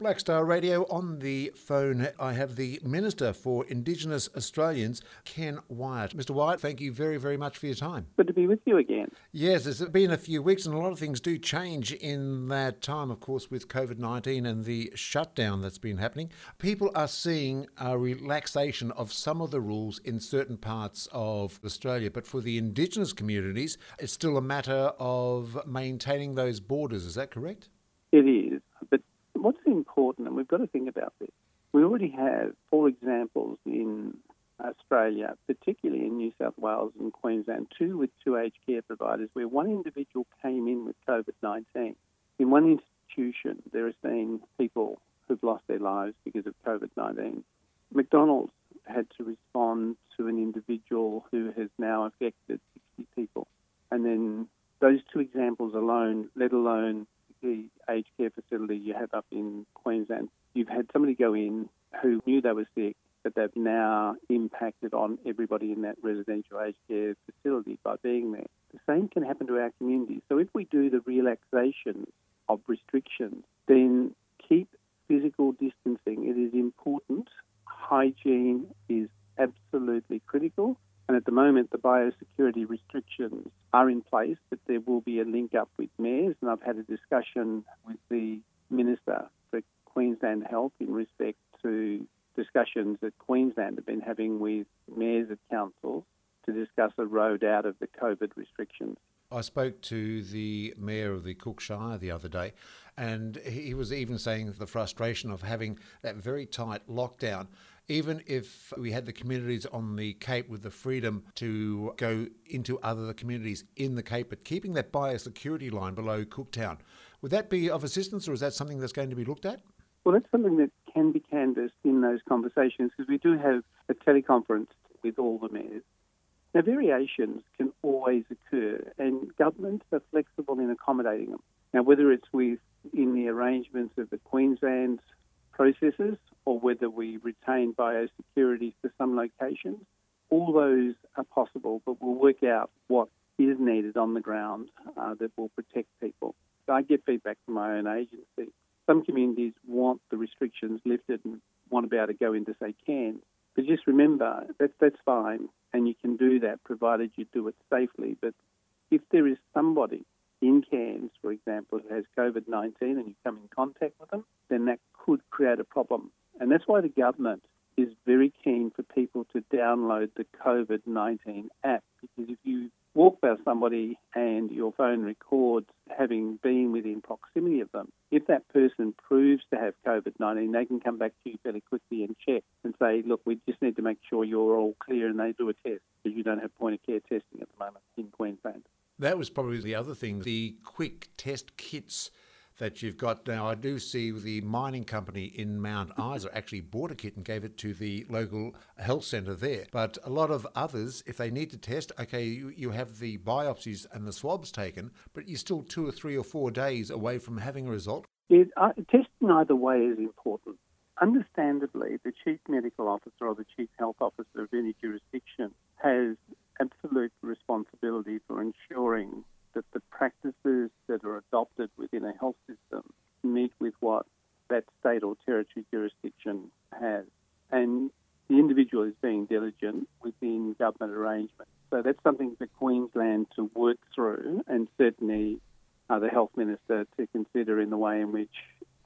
Black Star Radio on the phone. I have the Minister for Indigenous Australians, Ken Wyatt. Mr. Wyatt, thank you very, very much for your time. Good to be with you again. Yes, it's been a few weeks, and a lot of things do change in that time, of course, with COVID 19 and the shutdown that's been happening. People are seeing a relaxation of some of the rules in certain parts of Australia, but for the Indigenous communities, it's still a matter of maintaining those borders. Is that correct? It is. Important, and we've got to think about this, we already have four examples in Australia, particularly in New South Wales and Queensland, two with two aged care providers, where one individual came in with COVID 19. In one institution, there has been people who've lost their lives because of COVID 19. McDonald's had to respond to an individual who has now affected 60 people. And then those two examples alone, let alone the aged care facility you have up in Queensland, you've had somebody go in who knew they were sick, but they've now impacted on everybody in that residential aged care facility by being there. The same can happen to our community. So if we do the relaxation of restrictions, then keep physical distancing. It is important. Hygiene is absolutely critical. And at the moment, the biosecurity restrictions are in place, but there will be a link up with mayors. And I've had a discussion with the Minister for Queensland Health in respect to discussions that Queensland have been having with mayors of councils to discuss a road out of the COVID restrictions. I spoke to the mayor of the Cook Shire the other day, and he was even saying the frustration of having that very tight lockdown. Even if we had the communities on the Cape with the freedom to go into other communities in the Cape, but keeping that biosecurity line below Cooktown, would that be of assistance or is that something that's going to be looked at? Well, that's something that can be canvassed in those conversations because we do have a teleconference with all the mayors now, variations can always occur, and governments are flexible in accommodating them. Now, whether it's with in the arrangements of the Queensland processes or whether we retain biosecurity for some locations, all those are possible, but we'll work out what is needed on the ground uh, that will protect people. I get feedback from my own agency. Some communities want the restrictions lifted and want to be able to go into, say, Cairns. But just remember that that's fine and you can do that provided you do it safely. But if there is somebody in Cairns, for example, who has COVID 19 and you come in contact with them, then that could create a problem. And that's why the government is very keen for people to download the COVID 19 app because if you walk past somebody and your phone records having been within proximity of them, if that person proves to have COVID 19, they can come back to you fairly quickly and check and say, look, we just need to make sure you're all clear and they do a test because you don't have point of care testing at the moment in Queensland. That was probably the other thing the quick test kits that you've got now. I do see the mining company in Mount Isa actually bought a kit and gave it to the local health centre there. But a lot of others, if they need to test, okay, you, you have the biopsies and the swabs taken, but you're still two or three or four days away from having a result. It, uh, testing either way is important. Understandably, the chief medical officer or the chief health officer of any jurisdiction has absolute responsibility for ensuring that the practices that are adopted within a health system meet with what that state or territory jurisdiction has. And the individual is being diligent within government arrangements. So that's something for Queensland to work through and certainly uh, the Health Minister to consider in the way in which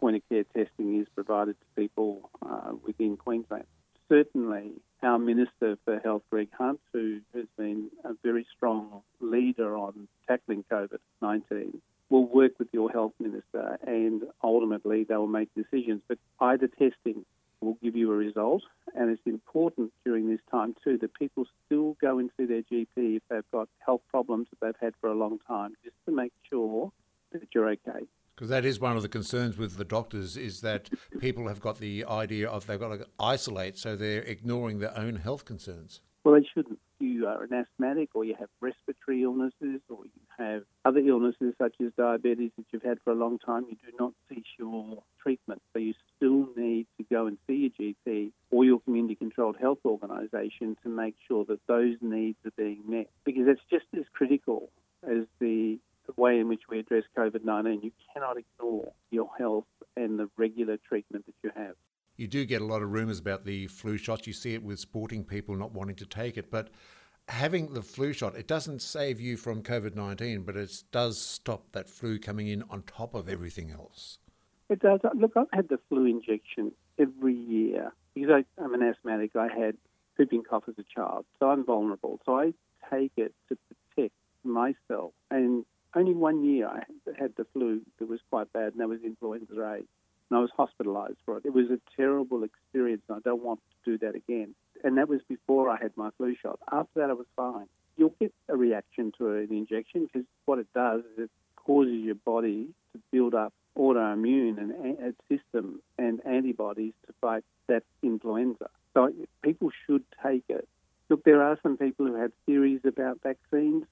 point of care testing is provided to people uh, within Queensland. Certainly, our Minister for Health, Greg Hunt, who has been a very strong leader on tackling COVID 19, will work with your health minister and ultimately they will make decisions. But either testing will give you a result, and it's important during this time too that people still go and see their GP if they've got health problems that they've had for a long time, just to make sure that you're okay. Because that is one of the concerns with the doctors is that people have got the idea of they've got to isolate, so they're ignoring their own health concerns. Well, they shouldn't. You are an asthmatic, or you have respiratory illnesses, or you have other illnesses such as diabetes that you've had for a long time. You do not cease your treatment, so you still need to go and see your GP or your community-controlled health organisation to make sure that those needs are being met, because it's just as critical as the the way in which we address COVID 19. You cannot ignore your health and the regular treatment that you have. You do get a lot of rumours about the flu shots. You see it with sporting people not wanting to take it, but having the flu shot, it doesn't save you from COVID 19, but it does stop that flu coming in on top of everything else. It does. Look, I've had the flu injection every year because I, I'm an asthmatic. I had whooping cough as a child, so I'm vulnerable. So I take it to protect myself. And only one year I had the flu that was quite bad, and that was influenza A. And I was hospitalised for it. It was a terrible experience, and I don't want to do that again. And that was before I had my flu shot. After that, I was fine. You'll get a reaction to an injection because what it does is it causes your body to build up autoimmune and a system and antibodies to fight that influenza. So people should take it. Look, there are some people who have theories about vaccines.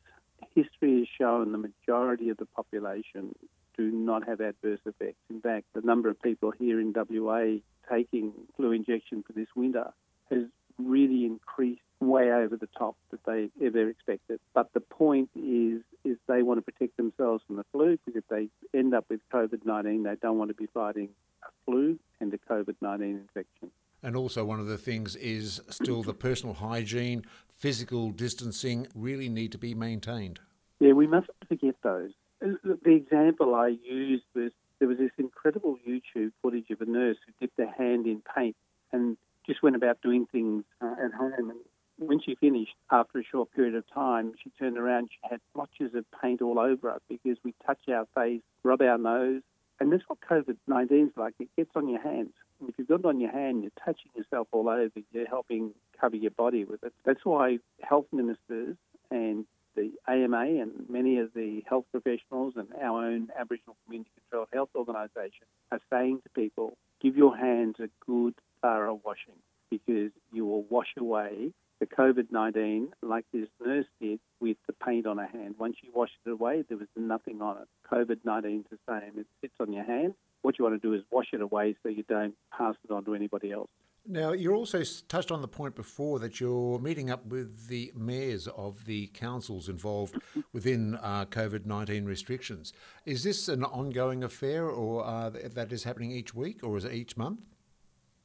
History has shown the majority of the population do not have adverse effects. In fact, the number of people here in WA taking flu injection for this winter has really increased way over the top that they ever expected. But the point is, is they want to protect themselves from the flu because if they end up with COVID 19, they don't want to be fighting a flu and a COVID 19 infection. And also, one of the things is still the personal hygiene, physical distancing really need to be maintained. Yeah, we mustn't forget those. The example I used was there was this incredible YouTube footage of a nurse who dipped her hand in paint and just went about doing things uh, at home. And when she finished, after a short period of time, she turned around. She had blotches of paint all over her because we touch our face, rub our nose, and that's what COVID 19 is like. It gets on your hands. And if you've got it on your hand, you're touching yourself all over. You're helping cover your body with it. That's why health ministers and the AMA and many of the health professionals and our own Aboriginal Community Controlled Health Organisation are saying to people, give your hands a good, thorough washing because you will wash away the COVID 19 like this nurse did with the paint on her hand. Once you washed it away, there was nothing on it. COVID 19 is the same. It sits on your hand. What you want to do is wash it away so you don't pass it on to anybody else. Now, you also touched on the point before that you're meeting up with the mayors of the councils involved within uh, COVID 19 restrictions. Is this an ongoing affair or uh, that is happening each week or is it each month?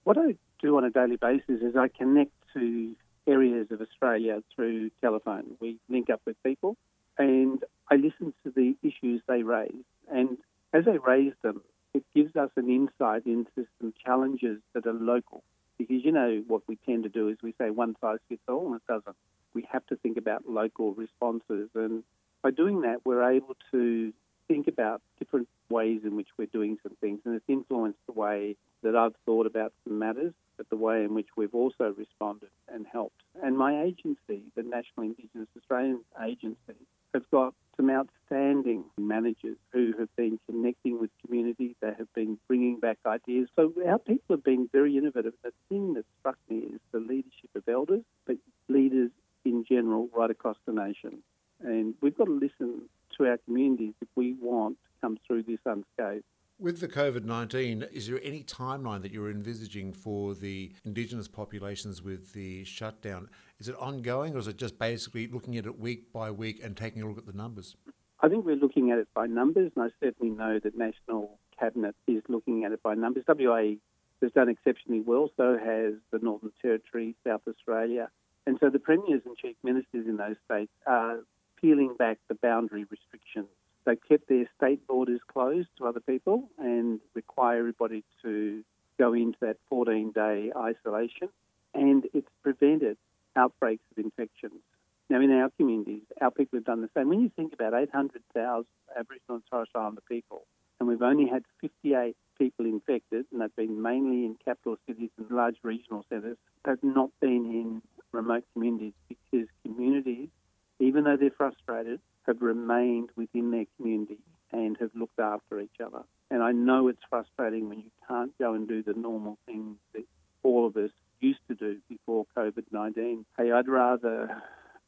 What I do on a daily basis is I connect to areas of Australia through telephone. We link up with people and I listen to the issues they raise. And as they raise them, it gives us an insight into some challenges that are local. Because you know what we tend to do is we say one size fits all, and it doesn't. We have to think about local responses. And by doing that, we're able to think about different ways in which we're doing some things. And it's influenced the way that I've thought about some matters but the way in which we've also responded and helped. And my agency, the National Indigenous Australian Agency, has got some outstanding managers who have been connecting with communities. They have been bringing back ideas. So our people have been very innovative. The thing that struck me is the leadership of elders, but leaders in general right across the nation. And we've got to listen to our communities if we want to come through this unscathed. With the COVID 19, is there any timeline that you're envisaging for the Indigenous populations with the shutdown? Is it ongoing or is it just basically looking at it week by week and taking a look at the numbers? I think we're looking at it by numbers, and I certainly know that National Cabinet is looking at it by numbers. WA has done exceptionally well, so has the Northern Territory, South Australia. And so the premiers and chief ministers in those states are peeling back the boundary restrictions they kept their state borders closed to other people and require everybody to go into that 14 day isolation. And it's prevented outbreaks of infections. Now, in our communities, our people have done the same. When you think about 800,000 Aboriginal and Torres Islander people, and we've only had 58 people infected, and they've been mainly in capital cities and large regional centres, they've not been in remote communities because communities, even though they're frustrated, have remained within their community and have looked after each other. And I know it's frustrating when you can't go and do the normal things that all of us used to do before COVID 19. Hey, I'd rather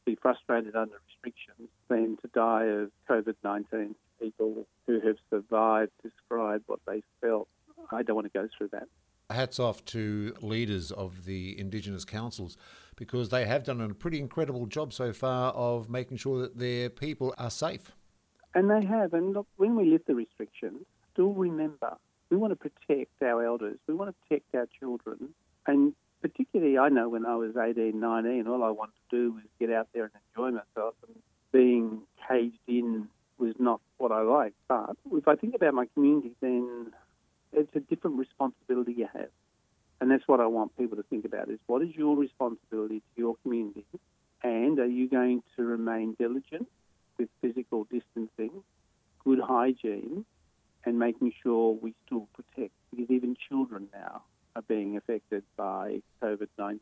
be frustrated under restrictions than to die of COVID 19. People who have survived describe what they felt. I don't want to go through that. Hats off to leaders of the Indigenous councils because they have done a pretty incredible job so far of making sure that their people are safe. And they have. And look, when we lift the restrictions, still remember We want to protect our elders. We want to protect our children. And particularly, I know when I was 18, 19, all I wanted to do was get out there and enjoy myself. And being caged in was not what I liked. But if I think about my community, then it's a different responsibility you have. And that's what I want people to think about is what is your responsibility to your community and are you going to remain diligent with physical distancing, good hygiene, and making sure we still protect because even children now are being affected by COVID 19.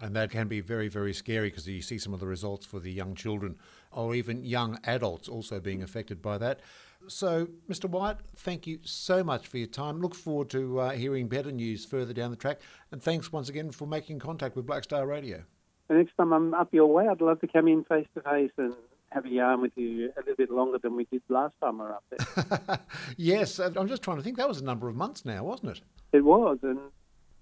And that can be very, very scary because you see some of the results for the young children or even young adults also being affected by that. So, Mr. Wyatt, thank you so much for your time. Look forward to uh, hearing better news further down the track. And thanks once again for making contact with Black Star Radio. The next time I'm up your way, I'd love to come in face to face and have a yarn with you a little bit longer than we did last time we were up there. yes, I'm just trying to think. That was a number of months now, wasn't it? It was, and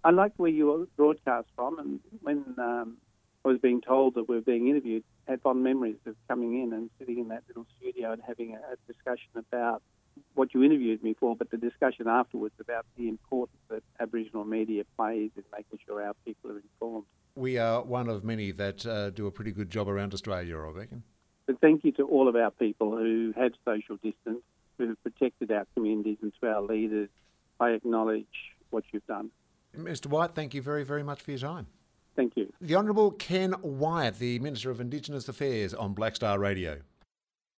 I liked where you were broadcast from. And when um, I was being told that we were being interviewed, I had fond memories of coming in and sitting in that little studio and having a, a discussion about what you interviewed me for, but the discussion afterwards about the importance that Aboriginal media plays in making sure our people are informed. We are one of many that uh, do a pretty good job around Australia, I reckon. But thank you to all of our people who have social distance, who have protected our communities, and to our leaders. I acknowledge what you've done. Mr. Wyatt, thank you very, very much for your time. Thank you. The Honourable Ken Wyatt, the Minister of Indigenous Affairs on Black Star Radio.